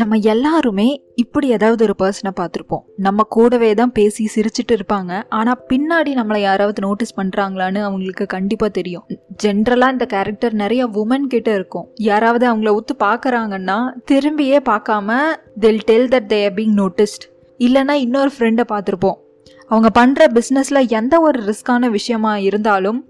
நம்ம எல்லாருமே இப்படி ஏதாவது ஒரு பர்சனை பார்த்துருப்போம். நம்ம கூடவே தான் பேசி சிரிச்சிட்டு இருப்பாங்க. ஆனால் பின்னாடி நம்மளை யாராவது நோட்டீஸ் பண்ணுறாங்களான்னு அவங்களுக்கு கண்டிப்பாக தெரியும். ஜென்ரலாக இந்த கேரக்டர் நிறைய உமன் கிட்ட இருக்கும். யாராவது அவங்கள ஒத்து பார்க்குறாங்கன்னா திரும்பியே பார்க்காம they'll tell that they being noticed இல்லைன்னா இன்னொரு ஃப்ரெண்டை பார்த்துருப்போம். அவங்க பண்ணுற பிஸ்னஸில் எந்த ஒரு ரிஸ்கான விஷயமா இருந்தாலும்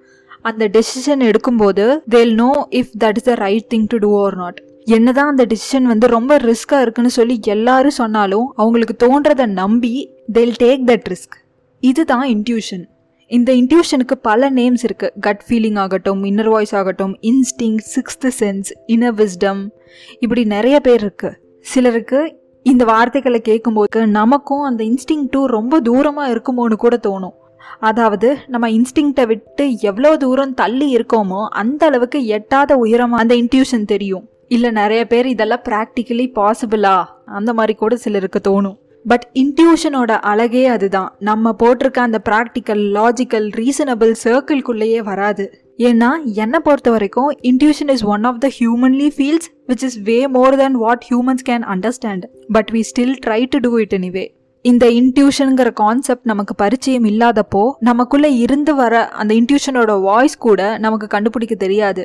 அந்த டெசிஷன் எடுக்கும்போது they'll know if that is the right thing to do or not என்னதான் அந்த டிசிஷன் வந்து ரொம்ப ரிஸ்க்காக இருக்குன்னு சொல்லி எல்லாரும் சொன்னாலும் அவங்களுக்கு தோன்றதை நம்பி தேல் டேக் தட் ரிஸ்க் இதுதான் இன்ட்யூஷன் இந்த இன்ட்யூஷனுக்கு பல நேம்ஸ் இருக்குது கட் ஃபீலிங் ஆகட்டும் இன்னர் வாய்ஸ் ஆகட்டும் instinct sixth sense inner wisdom இப்படி நிறைய பேர் இருக்குது சிலருக்கு இந்த வார்த்தைகளை கேட்கும்போது நமக்கும் அந்த இன்ஸ்டிங் டூ ரொம்ப தூரமாக இருக்குமோன்னு கூட தோணும். அதாவது நம்ம இன்ஸ்டிங்க்டை விட்டு எவ்வளோ தூரம் தள்ளி இருக்கோமோ அந்த அளவுக்கு எட்டாத உயரமாக அந்த இன்ட்யூஷன் தெரியும். இல்லை நிறைய பேர் இதெல்லாம் ப்ராக்டிக்கலி பாசிபிளா அந்த மாதிரி கூட சிலருக்கு தோணும். பட் இன்ட்யூஷனோட அழகே அதுதான். நம்ம போட்டிருக்க அந்த ப்ராக்டிக்கல் லாஜிக்கல் ரீசனபிள் சர்க்கிள்குள்ளேயே வராது. ஏன்னா என்னை பொறுத்த வரைக்கும் intuition is one of the humanly feels which is way more than what humans can understand but we still try to do it anyway இந்த இன்ட்யூஷனுங்கிற கான்செப்ட் நமக்கு பரிச்சயம் இல்லாதப்போ நமக்குள்ளே இருந்து வர அந்த இன்ட்யூஷனோட வாய்ஸ் கூட நமக்கு கண்டுபிடிக்க தெரியாது.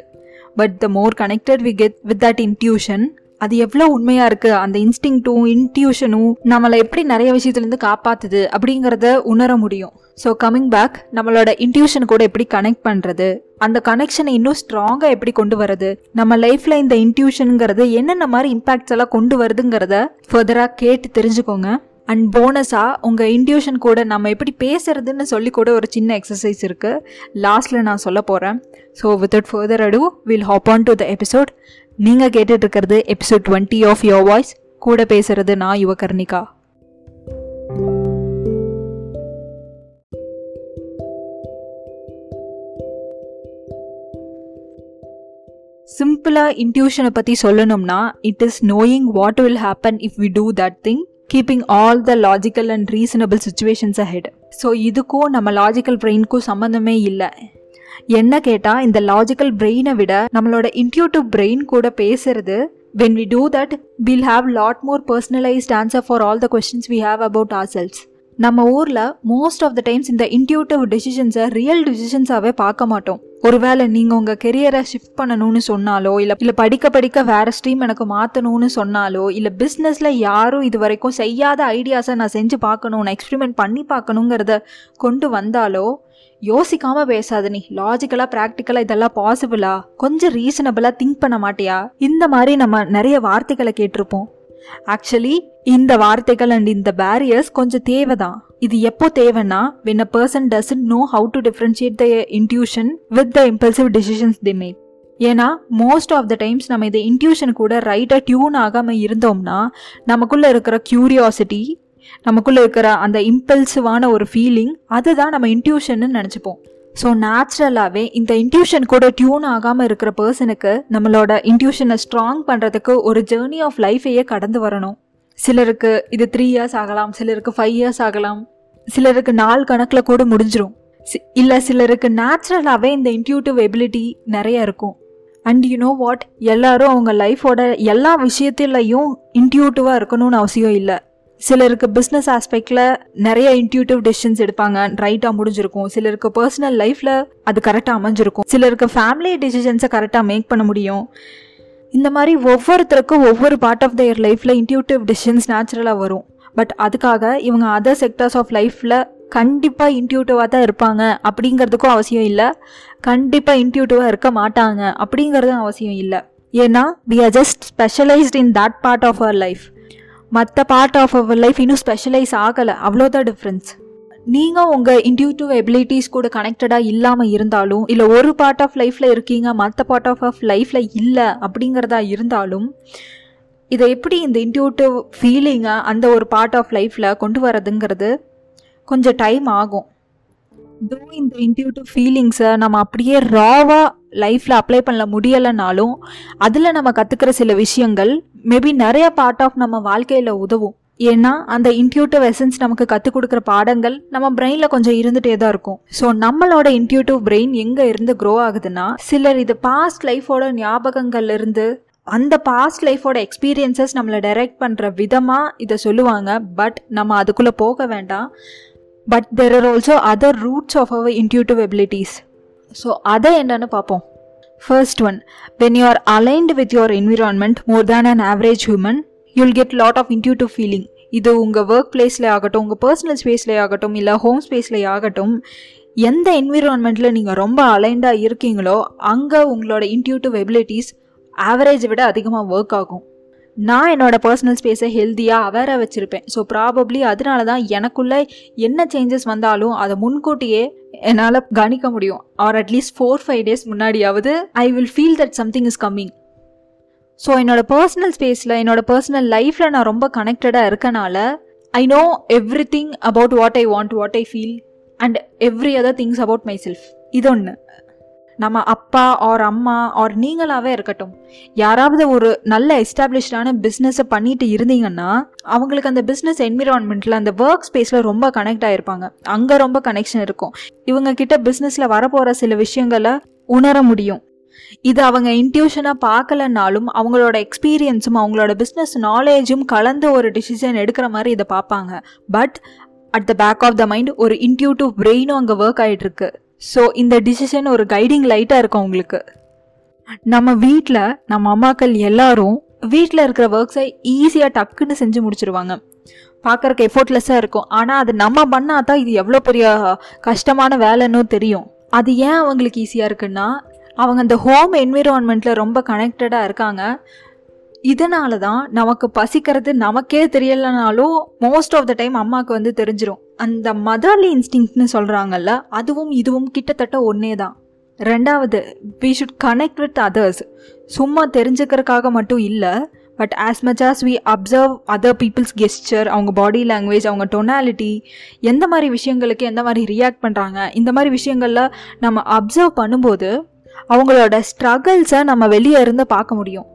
But the more connected we get with that intuition அது எவ்வளோ உண்மையாக இருக்குது அந்த இன்ஸ்டிங்ட்டும் இன்ட்யூஷனும் நம்மளை எப்படி நிறைய விஷயத்துலேருந்து காப்பாற்றுது அப்படிங்கிறத உணர முடியும். ஸோ கம்மிங் பேக் நம்மளோட இன்ட்யூஷன் கூட எப்படி கனெக்ட் பண்ணுறது அந்த கனெக்ஷனை இன்னும் ஸ்ட்ராங்காக எப்படி கொண்டு வரது நம்ம லைஃப்பில் இந்த இன்ட்யூஷனுங்கிறது என்னென்ன மாதிரி இம்பாக்ட்ஸ் எல்லாம் கொண்டு வருதுங்கிறத ஃபர்தராக கேட்டு தெரிஞ்சுக்கோங்க. அண்ட் போனஸாக உங்கள் இன்ட்யூஷன் கூட நம்ம எப்படி பேசுறதுன்னு சொல்லி கூட ஒரு சின்ன எக்ஸசைஸ் இருக்குது லாஸ்ட்டில் நான் சொல்ல போகிறேன் so without further ado will hop on to the episode நீங்கள் கேட்டுட்ருக்கிறது episode twenty of your voice கூட பேசுகிறது நான் யுவகர்ணிகா. சிம்பிளாக இன்ட்யூஷனை பற்றி சொல்லணும்னா it is knowing what will happen if we do that thing keeping all the logical and reasonable situations ahead so இதுக்கும் நம்ம லாஜிக்கல் பிரெயின்க்கும் சம்மந்தமே இல்லை. என்ன கேட்டால் இந்த லாஜிக்கல் பிரெயினை விட நம்மளோட இன்ட்யூட்டிவ் பிரெயின் கூட பேசுறது when we do that will have lot more personalised answer for all the questions we have about our cells நம்ம ஊரில் மோஸ்ட் ஆஃப் த டைம்ஸ் இந்த இன்டியூட்டிவ் டிசிஷன்ஸை ரியல் டிசிஷன்ஸாகவே பார்க்க மாட்டோம். ஒருவேளை நீங்கள் உங்கள் கெரியரை ஷிஃப்ட் பண்ணணும்னு சொன்னாலோ இல்லை இல்லை படிக்க படிக்க வேறு ஸ்ட்ரீம் எனக்கு மாற்றணும்னு சொன்னாலோ இல்லை பிஸ்னஸில் யாரும் இது வரைக்கும் செய்யாத ஐடியாஸை நான் செஞ்சு பார்க்கணும் நான் எக்ஸ்பிரிமெண்ட் பண்ணி பார்க்கணுங்கிறத கொண்டு வந்தாலோ யோசிக்காமல் பேசாத நீ. லாஜிக்கலாக ப்ராக்டிக்கலாக இதெல்லாம் பாசிபிளா கொஞ்சம் ரீசனபிளாக திங்க் பண்ண மாட்டியா? இந்த மாதிரி நம்ம நிறைய வார்த்தைகளை கேட்டிருப்போம். ஆக்சுவலி இந்த வார்த்தைகள் அண்ட் இந்த பேரியர்ஸ் கொஞ்சம் தேவை தான் இது எப்போ தேவைன்னா when a person doesn't know how to differentiate the intuition with the impulsive decisions the make ஏன்னா மோஸ்ட் ஆஃப் த டைம்ஸ் நம்ம இந்த இன்ட்யூஷன் கூட ரைட்டாக டியூன் ஆகாமல் இருந்தோம்னா நமக்குள்ளே இருக்கிற க்யூரியாசிட்டி நமக்குள்ளே இருக்கிற அந்த இம்பல்சிவான ஒரு ஃபீலிங் அதுதான் நம்ம இன்ட்யூஷன்னு நினச்சிப்போம். ஸோ நேச்சுரலாகவே இந்த இன்ட்யூஷன் கூட டியூன் ஆகாமல் இருக்கிற பர்சனுக்கு நம்மளோட இன்ட்யூஷனை ஸ்ட்ராங் பண்ணுறதுக்கு ஒரு ஜேர்னி ஆஃப் லைஃபையே கடந்து வரணும். சிலருக்கு இது த்ரீ இயர்ஸ் ஆகலாம் சிலருக்கு ஃபைவ் இயர்ஸ் ஆகலாம் சிலருக்கு நாள் கணக்கில் கூட முடிஞ்சிடும் இல்லை சிலருக்கு நேச்சுரலாகவே இந்த இன்ட்யூட்டிவ் எபிலிட்டி நிறைய இருக்கும். அண்ட் யூ நோ வாட் எல்லாரும் அவங்க லைஃபோட எல்லா விஷயத்துலையும் இன்ட்யூட்டிவாக இருக்கணும்னு அவசியம் இல்லை. சிலருக்கு பிஸ்னஸ் ஆஸ்பெக்டில் நிறைய இன்ட்யூட்டிவ் டெசிஷன்ஸ் எடுப்பாங்க. ரைட்டாக முடிஞ்சிருக்கும். சிலருக்கு பர்சனல் லைஃப்பில் அது கரெக்டாக அமைஞ்சிருக்கும். சிலருக்கு ஃபேமிலி டெசிஷன்ஸை கரெக்டாக மேக் பண்ண முடியும். இந்த மாதிரி ஒவ்வொருத்தருக்கும் ஒவ்வொரு பார்ட் ஆஃப் தயர் லைஃப்பில் இன்ட்யூட்டிவ் டெசிஷன்ஸ் நேச்சுரலாக வரும். பட் அதுக்காக இவங்க அதர் செக்டர்ஸ் ஆஃப் லைஃப்பில் கண்டிப்பாக இன்ட்யூட்டிவாக தான் இருப்பாங்க. அப்படிங்கிறதுக்கும் அவசியம் இல்லை. கண்டிப்பாக இன்ட்யூட்டிவாக இருக்க மாட்டாங்க. அப்படிங்கிறதும் அவசியம் இல்லை. ஏன்னா we are just specialised in that part of our life மற்ற பார்ட் ஆஃப் அவர் லைஃப் இன்னும் ஸ்பெஷலைஸ் ஆகலை. அவ்வளோதான் டிஃப்ரென்ஸ் நீங்கள் உங்கள் இன்டியூட்டிவ் எபிலிட்டிஸ் கூட கனெக்டடாக இல்லாமல் இருந்தாலும் இல்லை ஒரு பார்ட் ஆஃப் லைஃப்பில் இருக்கீங்க மற்ற பார்ட் ஆஃப் ஆஃப் லைஃப்பில் இல்லை அப்படிங்கிறதா இருந்தாலும் இதை எப்படி இந்த இன்டியூட்டிவ் ஃபீலிங்கை அந்த ஒரு பார்ட் ஆஃப் லைஃப்பில் கொண்டு வரதுங்கிறது கொஞ்சம் டைம் ஆகும். தோ இந்த இன்டியூட்டிவ் ஃபீலிங்ஸை நம்ம அப்படியே ராவாக லைஃப்பில் அப்ளை பண்ண முடியலைனாலும் அதில் நம்ம கற்றுக்கிற சில விஷயங்கள் மேபி நிறைய பார்ட் ஆஃப் நம்ம வாழ்க்கையில் உதவும். ஏன்னா அந்த இன்ட்யூட்டிவ் எசன்ஸ் நமக்கு கற்றுக் கொடுக்குற பாடங்கள் நம்ம பிரெயினில் கொஞ்சம் இருந்துகிட்டே தான் இருக்கும். ஸோ நம்மளோட இன்ட்யூட்டிவ் பிரெயின் எங்கே இருந்து க்ரோ ஆகுதுன்னா சிலர் இது பாஸ்ட் லைஃபோட ஞாபகங்கள்ல இருந்து அந்த பாஸ்ட் லைஃபோட எக்ஸ்பீரியன்சஸ் நம்மளை டைரக்ட் பண்ணுற விதமாக இதை சொல்லுவாங்க. பட் நம்ம அதுக்குள்ளே போக வேண்டாம். But there are also other roots of our intuitive abilities so அதை என்னன்னு பார்ப்போம். First one when you are aligned with your environment more than an average human you'll get lot of intuitive feeling இது உங்கள் work பிளேஸில் ஆகட்டும் உங்கள் personal ஸ்பேஸ்லேயே ஆகட்டும் இல்லை ஹோம் ஸ்பேஸ்லேயே ஆகட்டும் எந்த என்விரான்மெண்ட்டில் நீங்கள் ரொம்ப அலைண்டாக இருக்கீங்களோ அங்கே உங்களோட இன்ட்யூட்டிவ் எபிலிட்டிஸ் ஆவரேஜை விட அதிகமாக ஒர்க் ஆகும். நான் என்னோடய பர்சனல் ஸ்பேஸை ஹெல்த்தியாக அவேராக வச்சுருப்பேன். ஸோ ப்ராபப்ளி அதனால தான் எனக்குள்ளே என்ன சேஞ்சஸ் வந்தாலும் அதை முன்கூட்டியே என்னால் கணிக்க முடியும். Or at least four five days முன்னாடியாவது I will feel that something is coming so என்னோட பர்சனல் ஸ்பேஸில் என்னோட பர்சனல் லைஃப்பில் நான் ரொம்ப கனெக்டடாக இருக்கனால I know every thing about what I want what I feel and every other things about my self இது ஒன்று நம்ம அப்பா ஆர் அம்மா ஆர் நீங்களாவே இருக்கட்டும். யாராவது ஒரு நல்ல எஸ்டாப்ளிஷ்டான பிஸ்னஸை பண்ணிட்டு இருந்தீங்கன்னா அவங்களுக்கு அந்த பிஸ்னஸ் என்விரான்மெண்ட்டில் அந்த ஒர்க் ஸ்பேஸில் ரொம்ப கனெக்ட் ஆகிருப்பாங்க அங்கே ரொம்ப கனெக்ஷன் இருக்கும். இவங்க கிட்ட பிஸ்னஸில் வரப்போகிற சில விஷயங்களை உணர முடியும். இது அவங்க இன்ட்யூஷனாக பார்க்கலனாலும் அவங்களோட எக்ஸ்பீரியன்ஸும் அவங்களோட பிஸ்னஸ் நாலேஜும் கலந்து ஒரு டிசிஷன் எடுக்கிற மாதிரி இதை பார்ப்பாங்க. But at the back of the mind ஒரு இன்ட்யூட்டிவ் பிரெயினும் அங்கே ஒர்க் ஆகிட்டு இருக்கு. ஸோ இந்த டிசிஷன் ஒரு கைடிங் லைட்டாக இருக்கும் உங்களுக்கு. நம்ம வீட்டில் நம்ம அம்மாக்கள் எல்லாரும் வீட்டில் இருக்கிற ஒர்க்ஸை ஈஸியாக டக்குன்னு செஞ்சு முடிச்சிருவாங்க. பார்க்குறக்கு எஃபோர்ட்லெஸ்ஸாக இருக்கும். ஆனால் அது நம்ம பண்ணால் தான் இது எவ்வளோ பெரிய கஷ்டமான வேலைன்னு தெரியும். அது ஏன் அவங்களுக்கு ஈஸியாக இருக்குன்னா அவங்க அந்த ஹோம் என்விரான்மெண்ட்டில் ரொம்ப கனெக்டடாக இருக்காங்க. இதனால தான் நமக்கு பசிக்கிறது நமக்கே தெரியலனாலும் மோஸ்ட் ஆஃப் த டைம் அம்மாவுக்கு வந்து தெரிஞ்சிடும் அந்த மதர்லி இன்ஸ்டிங்க்ட்னு சொல்கிறாங்கல்ல அதுவும் இதுவும் கிட்டத்தட்ட ஒன்றே தான் ரெண்டாவது we should connect with others சும்மா தெரிஞ்சுக்கிறதுக்காக மட்டும் இல்லை but as much as we observe other peoples gesture அவங்க பாடி லாங்குவேஜ் அவங்க டொனாலிட்டி எந்த மாதிரி விஷயங்களுக்கு எந்த மாதிரி ரியாக்ட் பண்ணுறாங்க இந்த மாதிரி விஷயங்களில் நம்ம அப்சர்வ் பண்ணும்போது அவங்களோட ஸ்ட்ரகிள்ஸை நம்ம வெளியே இருந்து பார்க்க முடியும்.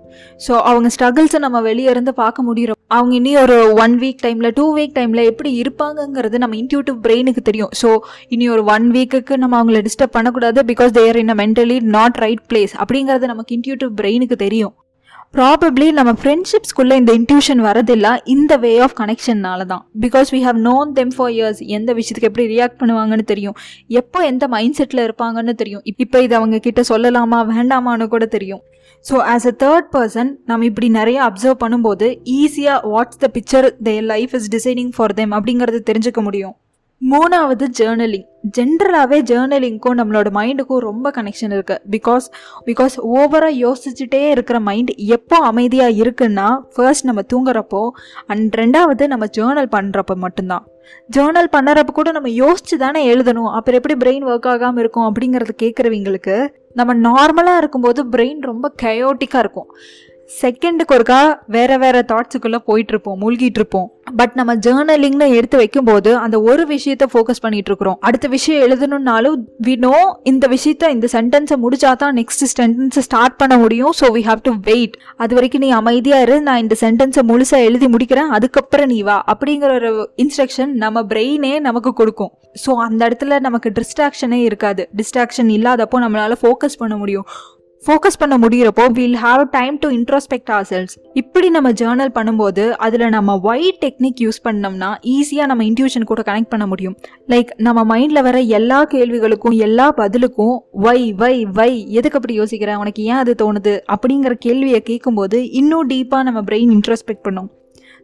ஸோ அவங்க ஸ்ட்ரகிள்ஸை நம்ம வெளியே இருந்து பார்க்க முடியும் அவங்க இனி ஒரு ஒன் வீக் டைமில் டூ வீக் டைமில் எப்படி இருப்பாங்கங்கிறது நம்ம இன்ட்யூட்டிவ் பிரெயினுக்கு தெரியும். ஸோ இனி ஒரு ஒன் வீக்குக்கு நம்ம அவங்கள டிஸ்டர்ப் பண்ணக்கூடாது because they're in a mentally not right place அப்படிங்கிறது நமக்கு இன்ட்யூட்டிவ் பிரெயினுக்கு தெரியும். ப்ராபப்ளி நம்ம ஃப்ரெண்ட்ஷிப்ஸ்குள்ளே இந்த இன்ட்யூஷன் வரதில்ல இந்த வே ஆஃப் கனெக்ஷன்னால தான். Because we have known them for years எந்த விஷயத்துக்கு எப்படி ரியாக்ட் பண்ணுவாங்கன்னு தெரியும். எப்போ எந்த மைண்ட் செட்டில் இருப்பாங்கன்னு தெரியும். இப்போ இது அவங்க கிட்ட சொல்லலாமா வேண்டாமான்னு கூட தெரியும். So as a third person நம்ம இப்படி நிறைய அப்சர்வ் பண்ணும்போது ஈஸியாக what's the picture their life is designing for them அப்படிங்கிறது தெரிஞ்சுக்க முடியும். மூணாவது ஜேர்னலிங் ஜென்ரலாகவே ஜேர்னலிங்க்கும் நம்மளோட மைண்டுக்கும் ரொம்ப கனெக்ஷன் இருக்குது பிகாஸ் பிகாஸ் ஓவராக யோசிச்சுட்டே இருக்கிற மைண்ட் எப்போ அமைதியாக இருக்குன்னா ஃபர்ஸ்ட் நம்ம தூங்குறப்போ அண்ட் ரெண்டாவது நம்ம ஜேர்னல் பண்ணுறப்ப மட்டும்தான். ஜேர்னல் பண்ணுறப்ப கூட நம்ம யோசிச்சு தானே எழுதணும். அப்புறம் எப்படி பிரெயின் ஒர்க் ஆகாமல் இருக்கும் அப்படிங்கிறது கேட்குறவங்களுக்கு நம்ம நார்மலாக இருக்கும்போது பிரெயின் ரொம்ப கயோட்டிக்காக இருக்கும். செகண்டுக்கு ஒருக்கா வேற வேற தாட்ஸுக்குள்ளே போயிட்டு இருப்போம் மூழ்கிட்டு இருப்போம் பட் நம்ம ஜேர்னலிங்னு எடுத்து வைக்கும்போது அந்த ஒரு விஷயத்த ஃபோக்கஸ் பண்ணிட்டு இருக்கிறோம் அடுத்த விஷயம் எழுதணும்னாலும் வி நோ இந்த விஷயத்த இந்த சென்டென்ஸை முடிச்சா தான் நெக்ஸ்ட் சென்டென்ஸை ஸ்டார்ட் பண்ண முடியும். So we have to wait அது வரைக்கும் நீ அமைதியாக இரு நான் இந்த சென்டென்ஸை முழுசாக எழுதி முடிக்கிறேன் அதுக்கப்புறம் நீ வா அப்படிங்கிற ஒரு இன்ஸ்ட்ரக்ஷன் நம்ம பிரெயினே நமக்கு கொடுக்கும். ஸோ அந்த இடத்துல நமக்கு டிஸ்ட்ராக்ஷனே இருக்காது. டிஸ்ட்ராக்ஷன் இல்லாதப்போ நம்மளால ஃபோக்கஸ் பண்ண முடியும். ஃபோக்கஸ் பண்ண முடிகிறப்போ we'll have time to introspect our selves இப்படி நம்ம ஜேர்னல் பண்ணும்போது அதில் நம்ம ஒய் டெக்னிக் யூஸ் பண்ணோம்னா ஈஸியாக நம்ம இன்ட்யூஷன் கூட கனெக்ட் பண்ண முடியும். லைக் நம்ம மைண்டில் வர எல்லா கேள்விகளுக்கும் எல்லா பதிலுக்கும் வை வை வை எதுக்கு அப்படி யோசிக்கிறேன் உனக்கு ஏன் அது தோணுது அப்படிங்கிற கேள்வியை கேட்கும்போது இன்னும் டீப்பாக நம்ம பிரெயின் இன்ட்ரோஸ்பெக்ட் பண்ணும்.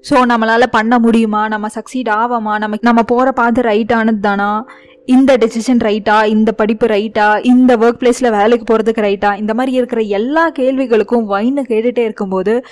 ஸோ நம்மளால் பண்ண முடியுமா? நம்ம சக்சீட் ஆவோமா? நம்ம நம்ம போகிற பாதை ரைட்டானது தானா? இந்த டெசிஷன் ரைட்டா இந்த படிப்பு ரைட்டா இந்த ஒர்க் பிளேஸில் வேலைக்கு போகிறதுக்கு ரைட்டா இந்த மாதிரி இருக்கிற எல்லா கேள்விகளுக்கும் வைன்னு கேட்டுகிட்டே இருக்கும்போது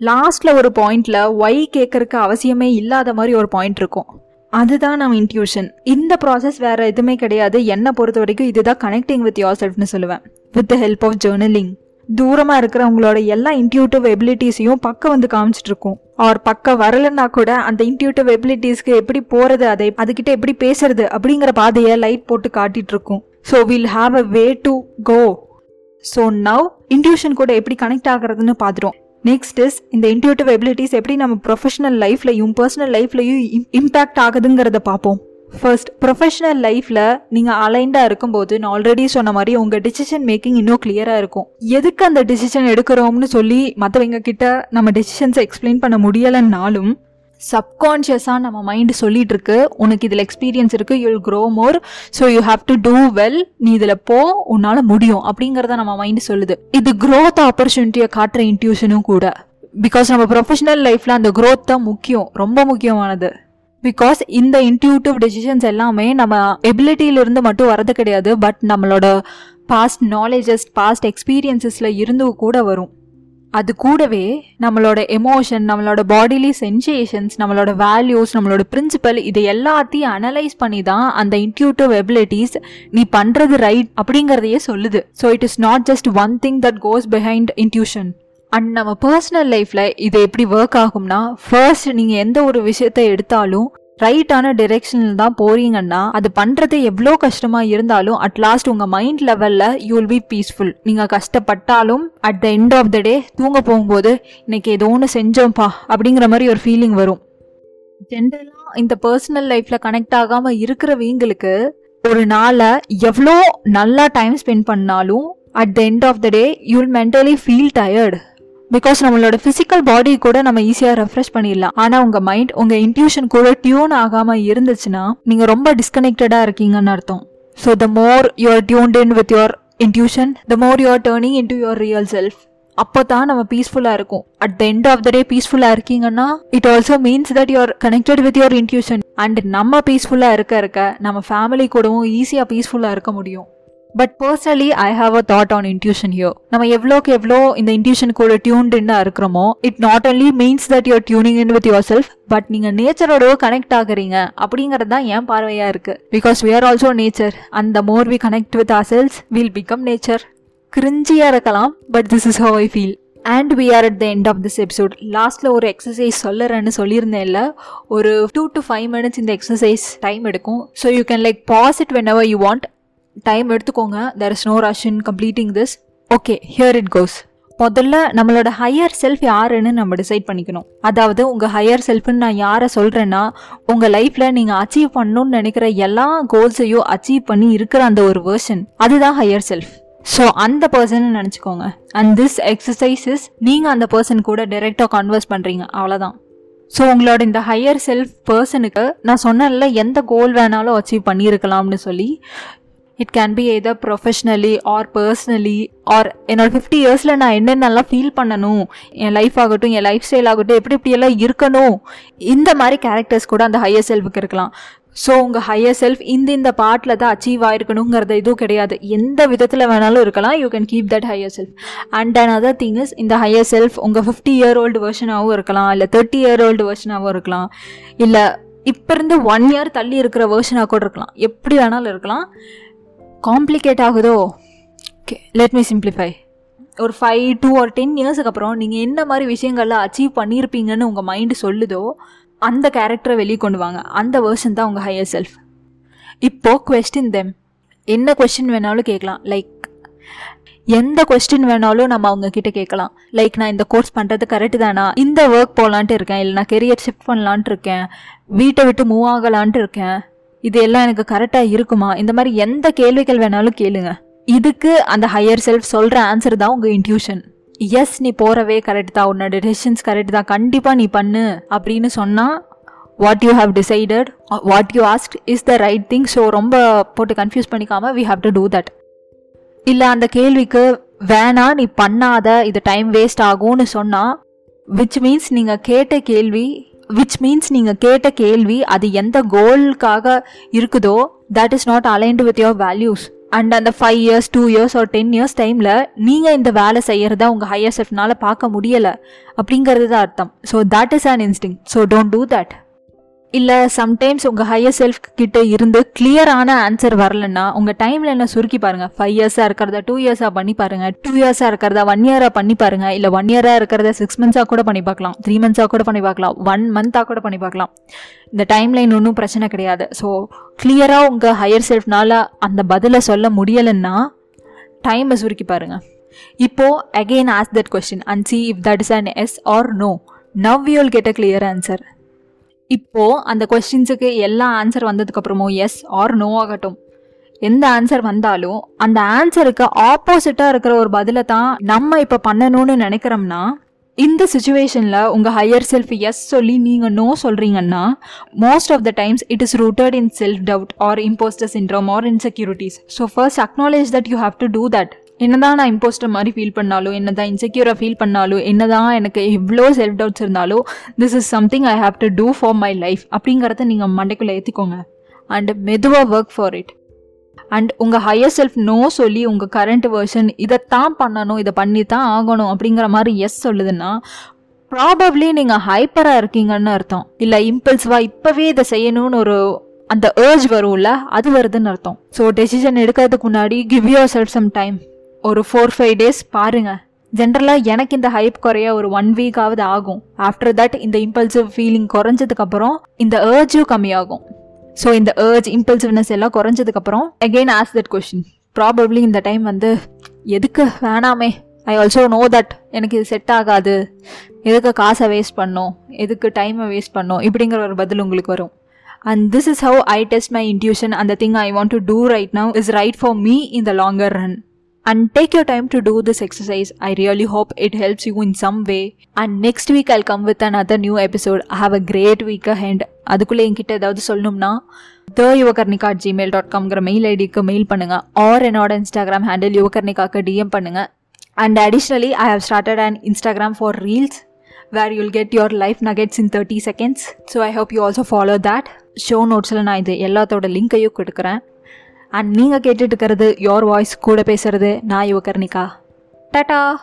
லாஸ்ட்டில் ஒரு பாயிண்டில் ஒய் கேட்கறக்கு அவசியமே இல்லாத மாதிரி ஒரு பாயிண்ட் இருக்கும். அதுதான் நம்ம இன்ட்யூஷன் இந்த ப்ராசஸ் வேறு எதுவுமே கிடையாது. என்னை பொறுத்த வரைக்கும் இதுதான் கனெக்டிங் வித் யோர் செல்ஃப்னு சொல்லுவேன். With the help of journaling தூரமாக இருக்கிறவங்களோட எல்லா இன்ட்யூட்டிவ் எபிலிட்டிஸையும் பக்கம் வந்து காமிச்சிட்ருக்கோம் அவர் ஆர் பக்கம் வரலன்னா கூட அந்த இன்ட்யூட்டிவ் எபிலிட்டிஸ்க்கு எப்படி போகிறது அதை அதுக்கிட்ட எப்படி பேசுறது அப்படிங்கிற பாதையை லைட் போட்டு காட்டிட்டு இருக்கும் so will have a way to go so now intuition கூட எப்படி கனெக்ட் ஆகுறதுன்னு பார்த்துரும் நெக்ஸ்ட் இஸ் இந்த இன்ட்யூட்டிவ் எபிலிட்டிஸ் எப்படி நம்ம ப்ரொஃபஷனல் லைஃப்லையும் பர்சனல் லைஃப்லையும் இம்பேக்ட் ஆகுதுங்கிறத பார்ப்போம் ஃபர்ஸ்ட் ப்ரொஃபஷனல் லைஃப்பில் நீங்கள் அலைண்டாக இருக்கும்போது நான் ஆல்ரெடி சொன்ன மாதிரி உங்கள் டிசிஷன் மேக்கிங் இன்னும் கிளியராக இருக்கும். எதுக்கு அந்த டிசிஷன் எடுக்கிறோம்னு சொல்லி மற்றவங்க கிட்ட நம்ம டெசிஷன்ஸை எக்ஸ்பிளைன் பண்ண முடியலைன்னாலும் சப்கான்ஷியஸாக நம்ம மைண்டு சொல்லிட்டு இருக்கு உனக்கு இதில் எக்ஸ்பீரியன்ஸ் இருக்குது you'll grow more so you have to do well நீ இதில் போ உன்னால் முடியும் அப்படிங்கிறத நம்ம மைண்டு சொல்லுது. இது க்ரோத் ஆப்பர்ச்சுனிட்டியை காட்டுற இன்ட்யூஷனும் கூட. பிகாஸ் நம்ம ப்ரொஃபஷனல் லைஃப்பில் அந்த க்ரோத் தான் முக்கியம் ரொம்ப முக்கியமானது. பிகாஸ் இந்த இன்ட்யூட்டிவ் டெசிஷன்ஸ் எல்லாமே நம்ம எபிலிட்டியிலிருந்து மட்டும் வரது கிடையாது பட் நம்மளோட பாஸ்ட் நாலேஜஸ் பாஸ்ட் எக்ஸ்பீரியன்சஸில் இருந்து கூட வரும். அது கூடவே நம்மளோட எமோஷன் நம்மளோட பாடிலி சென்சேஷன்ஸ் நம்மளோட வேல்யூஸ் நம்மளோட பிரின்சிபல் இது எல்லாத்தையும் அனலைஸ் பண்ணி தான் அந்த இன்ட்யூட்டிவ் எபிலிட்டிஸ் நீ பண்ணுறது ரைட் அப்படிங்கிறதையே சொல்லுது. So it is not just one thing that goes behind intuition and நம்ம பர்சனல் லைஃப்பில் இது எப்படி ஒர்க் ஆகும்னா ஃபர்ஸ்ட் நீங்கள் எந்த ஒரு விஷயத்தை எடுத்தாலும் ரைட்டான டிரெக்ஷனில் தான் போறீங்கன்னா அது பண்ணுறது எவ்வளோ கஷ்டமாக இருந்தாலும் அட் லாஸ்ட் உங்கள் மைண்ட் லெவலில் யூ வில் பி பீஸ்ஃபுல் நீங்கள் கஷ்டப்பட்டாலும் at the end of the day தூங்க போகும்போது இன்னைக்கு ஏதோ ஒன்று செஞ்சோம்ப்பா அப்படிங்கிற மாதிரி ஒரு ஃபீலிங் வரும். ஜென்ரலாக இந்த பர்சனல் லைஃப்பில் கனெக்ட் ஆகாமல் இருக்கிறவங்களுக்கு ஒரு நாளை எவ்வளோ நல்லா டைம் ஸ்பெண்ட் பண்ணாலும் at the end of the day you will mentally feel tired because நம்மளோட ஃபிசிக்கல் பாடி கூட நம்ம ஈஸியாக ரெஃப்ரெஷ் பண்ணிடலாம். ஆனால் உங்கள் மைண்ட் உங்கள் இன்ட்யூஷன் கூட டியூன் ஆகாமல் இருந்துச்சுன்னா நீங்கள் ரொம்ப டிஸ்கனெக்டடாக இருக்கீங்கன்னு அர்த்தம். So the more you're tuned in with your intuition the more you're turning in to your real self அப்போ தான் நம்ம பீஸ்ஃபுல்லாக இருக்கும். At the end of the day பீஸ்ஃபுல்லாக இருக்கீங்கன்னா it also means that you're connected with your intuition and நம்ம பீஸ்ஃபுல்லாக இருக்க இருக்க நம்ம ஃபேமிலி கூடவும் ஈஸியாக பீஸ்ஃபுல்லாக இருக்க முடியும். But personally I have a thought on intuition here நம்ம எவ்வளோக்கு எவ்வளோ இந்த இன்ட்யூஷன் கூட டியூன்டுன்னு இருக்கிறோமோ it not only means that you're tuning in with your self but நீங்கள் நேச்சரோட கனெக்ட் ஆகுறீங்க அப்படிங்கிறது தான் என் பார்வையாக இருக்குது because we are also nature அந்த more we connect with our selves will become nature கிரிஞ்சியாக இருக்கலாம் but this is how I feel and we are at the end of this episode லாஸ்ட்டில் ஒரு எக்ஸசைஸ் சொல்லுறேன்னு சொல்லியிருந்தேன் இல்லை ஒரு டூ டு ஃபைவ் மினிட்ஸ் இந்த exercise time எடுக்கும். So you can like pause it whenever you want time எடுத்துக்கோங்க. There is no rush in completing this okay here it goes முதல்ல நம்மளோட ஹையர் செல்ஃப் யாருன்னு நம்ம டிசைட் பண்ணிக்கணும். அதாவது உங்கள் ஹையர் செல்ஃப்னு நான் யாரை சொல்கிறேன்னா உங்கள் லைஃப்பில் நீங்கள் அச்சீவ் பண்ணணும்னு நினைக்கிற எல்லா கோல்ஸையும் அச்சீவ் பண்ணி இருக்கிற அந்த ஒரு வேர்ஷன் அதுதான் ஹையர் செல்ஃப் ஸோ அந்த பர்சன் நினச்சிக்கோங்க. அண்ட் திஸ் எக்ஸசைசஸ் நீங்கள் அந்த பர்சன் கூட டைரெக்டாக கான்வர்ஸ் பண்ணுறீங்க அவ்வளோதான் ஸோ உங்களோட இந்த ஹையர் செல்ஃப் பர்சனுக்கு நான் சொன்னேன்ல எந்த கோல் வேணாலும் அச்சீவ் பண்ணியிருக்கலாம்னு சொல்லி it can be either professionally or personally or என்னோட ஃபிஃப்டி இயர்ஸில் நான் என்னென்னலாம் ஃபீல் பண்ணணும் என் லைஃப் ஆகட்டும் என் லைஃப் ஸ்டைல் ஆகட்டும் எப்படி இப்படியெல்லாம் இருக்கணும் இந்த மாதிரி கேரக்டர்ஸ் கூட அந்த ஹையர் செல்ஃபுக்கு இருக்கலாம். ஸோ உங்கள் ஹையர் செல்ஃப் இந்த இந்த பாட்டில் தான் அச்சீவ் ஆயிருக்கணுங்கிறத எதுவும் கிடையாது. எந்த விதத்தில் வேணாலும் இருக்கலாம். You can keep that higher self and and other thing is இந்த ஹையர் செல்ஃப் உங்கள் ஃபிஃப்டி இயர் ஓல்டு வெர்ஷனாகவும் இருக்கலாம். இல்லை தேர்ட்டி இயர் ஓல்டு வெர்ஷனாகவும் இருக்கலாம். இல்லை இப்போ இருந்து ஒன் இயர் தள்ளி இருக்கிற வேர்ஷனாக கூட இருக்கலாம். எப்படி வேணாலும் இருக்கலாம். காம்ப்ளிகேட் ஆகுதோ? ஓகே லெட் மீ சிம்பிளிஃபை ஒரு ஃபைவ் டூ ஆர் டென் இயர்ஸுக்கு அப்புறம் நீங்கள் என்ன மாதிரி விஷயங்கள்லாம் அச்சீவ் பண்ணியிருப்பீங்கன்னு உங்கள் மைண்டு சொல்லுதோ அந்த கேரக்டரை வெளியே கொண்டு வாங்க. அந்த வேர்ஷன் தான் உங்கள் ஹையர் செல்ஃப் இப்போது கொஸ்டின் தெம் என்ன கொஸ்டின் வேணாலும் கேட்கலாம். லைக் எந்த கொஸ்டின் வேணாலும் நம்ம அவங்க கிட்ட கேட்கலாம். லைக் நான் இந்த கோர்ஸ் பண்ணுறது கரெக்டு தானா? இந்த ஒர்க் போகலான்ட்டு இருக்கேன். இல்லை நான் கெரியர் ஷிஃப்ட் பண்ணலான்ட்டு இருக்கேன். வீட்டை விட்டு மூவ் ஆகலான்ட்டு இருக்கேன். இது எல்லாம் எனக்கு கரெக்டாக இருக்குமா? இந்த மாதிரி எந்த கேள்விகள் வேணாலும் கேளுங்க. இதுக்கு அந்த ஹையர் செல்ஃப் சொல்கிற ஆன்சர் தான் உங்கள் இன்ட்யூஷன் எஸ் நீ போகிறவே கரெக்ட் தான். உன்னோட டெசிஷன்ஸ் கரெக்ட் தான். கண்டிப்பாக நீ பண்ணு அப்படின்னு சொன்னால் what you have decided what you ask is the right thing so ரொம்ப போட்டு confuse பண்ணிக்காம we have to do that இல்லை அந்த கேள்விக்கு வேணா நீ பண்ணாத இது டைம் வேஸ்ட் ஆகும்னு சொன்னால் விச் மீன்ஸ் நீங்கள் கேட்ட கேள்வி விச் மீன்ஸ் நீங்கள் கேட்ட கேள்வி அது எந்த கோலுக்காக இருக்குதோ that is not aligned with your values and அந்த ஃபைவ் இயர்ஸ் டூ இயர்ஸ் ஒரு டென் இயர்ஸ் டைமில் நீங்கள் இந்த வேலை செய்கிறத உங்கள் ஹையர் செல்ஃப்னால் பார்க்க முடியலை அப்படிங்கிறது தான் அர்த்தம். So that is an instinct so don't do that இல்லை சம்டைம்ஸ் உங்கள் ஹையர் செல்ஃப் கிட்ட இருந்து கிளியரான ஆன்சர் வரலன்னா உங்கள் டைமில் என்ன சுருக்கி பாருங்கள் ஃபைவ் இயர்ஸாக இருக்கிறத டூ இயர்ஸாக பண்ணி பாருங்கள் டூ இயர்ஸாக இருக்கிறதா ஒன் இயராக பண்ணி பாருங்கள் இல்லை ஒன் இயராக இருக்கிறத சிக்ஸ் மந்த்ஸாக கூட பண்ணி பார்க்கலாம் த்ரீ மந்த்ஸாக கூட பண்ணி பார்க்கலாம் ஒன் மந்த்தாக கூட பண்ணி பார்க்கலாம் இந்த டைம் லைன் ஒன்றும் பிரச்சனை கிடையாது. ஸோ கிளியராக உங்கள் ஹையர் செல்ஃப்னால் அந்த பதிலை சொல்ல முடியலைன்னா டைமை சுருக்கி பாருங்கள் இப்போது again ask that question and see if that is an yes or no now you'll get a clear answer இப்போ அந்த கொஸ்டின்ஸுக்கு எல்லா ஆன்சர் வந்ததுக்கு அப்புறமும் எஸ் ஆர் நோ ஆகட்டும். எந்த ஆன்சர் வந்தாலும் அந்த ஆன்சருக்கு ஆப்போசிட்டா இருக்கிற ஒரு பதிலை தான் நம்ம இப்ப பண்ணணும்னு நினைக்கிறோம்னா இந்த சுச்சுவேஷன்ல உங்க ஹையர் செல்ஃப் எஸ் சொல்லி நீங்க நோ சொல்றீங்கன்னா most of the times it is rooted in self doubt or imposter syndrome or insecurities so first acknowledge that you have to do that என்னதான் நான் இம்போஸ்டர் மாதிரி ஃபீல் பண்ணாலும் என்னதான் இன்செக்யூராக ஃபீல் பண்ணாலும் என்னதான் எனக்கு எவ்வளோ செல்ஃப் டவுட்ஸ் இருந்தாலும் this is something I have to do for my life அப்படிங்கிறத நீங்கள் மண்டைக்குள்ளே ஏற்றிக்கோங்க அண்ட் மெதுவாக ஒர்க் ஃபார் இட் அண்ட் உங்கள் ஹையர் செல்ஃப் நோ சொல்லி உங்கள் கரண்ட் வேர்ஷன் இதைத்தான் பண்ணணும் இதை பண்ணி தான் ஆகணும் அப்படிங்கிற மாதிரி எஸ் சொல்லுதுன்னா ப்ராபப்ளி நீங்கள் ஹைப்பராக இருக்கீங்கன்னு அர்த்தம். இல்லை இம்பல்சிவாக இப்போவே இதை செய்யணும்னு ஒரு அந்த ஏர்ஜ் வரும்ல அது வருதுன்னு அர்த்தம். ஸோ டெசிஷன் எடுக்கிறதுக்கு முன்னாடி give your self some time ஒரு ஃபோர் ஃபைவ் டேஸ் பாருங்கள் ஜென்ரலாக எனக்கு இந்த ஹைப் குறைய ஒரு ஒன் வீக்காவது ஆகும். ஆஃப்டர் தட் இந்த இம்பல்சிவ் ஃபீலிங் குறைஞ்சதுக்கப்புறம் இந்த ஏர்ஜும் கம்மியாகும். ஸோ இந்த ஏர்ஜ் இம்பல்சிவ்னஸ் எல்லாம் குறைஞ்சதுக்கப்புறம் again ask that question probably இந்த டைம் வந்து எதுக்கு? வேணாமே. ஐ ஆல்சோ நோ தட் எனக்கு இது செட் ஆகாது. எதுக்கு காசை வேஸ்ட் பண்ணோம்? எதுக்கு டைமை வேஸ்ட் பண்ணோம்? இப்படிங்கிற ஒரு பதில் உங்களுக்கு வரும். And this is how I test my intuition அந்த thing I want to do right now is right for me in the longer run and take your time to do this exercise. I really hope it helps you in some way. And next week I'll come with another new episode. Have a great week ahead. அதுக்குள்ளே என்கிட்ட ஏதாவது சொல்லணும்னா the Yuvakarnika at Gmail dot காம்ங்கிற mail ஐடிக்கு mail பண்ணுங்கள் or என்னோட Instagram handle யுவகர்ணிகாக்கு DM பண்ணுங்கள் and additionally I have started and Instagram for reels where you'll get your life nuggets in thirty seconds so I hope you also follow that show நோட்ஸில் நான் இது எல்லாத்தோட லிங்கையும் கொடுக்குறேன் and நீங்கள் கேட்டுட்டு இருக்கிறது யோர் வாய்ஸ் கூட பேசுறது நான் யுவகர்ணிகா. டாட்டா!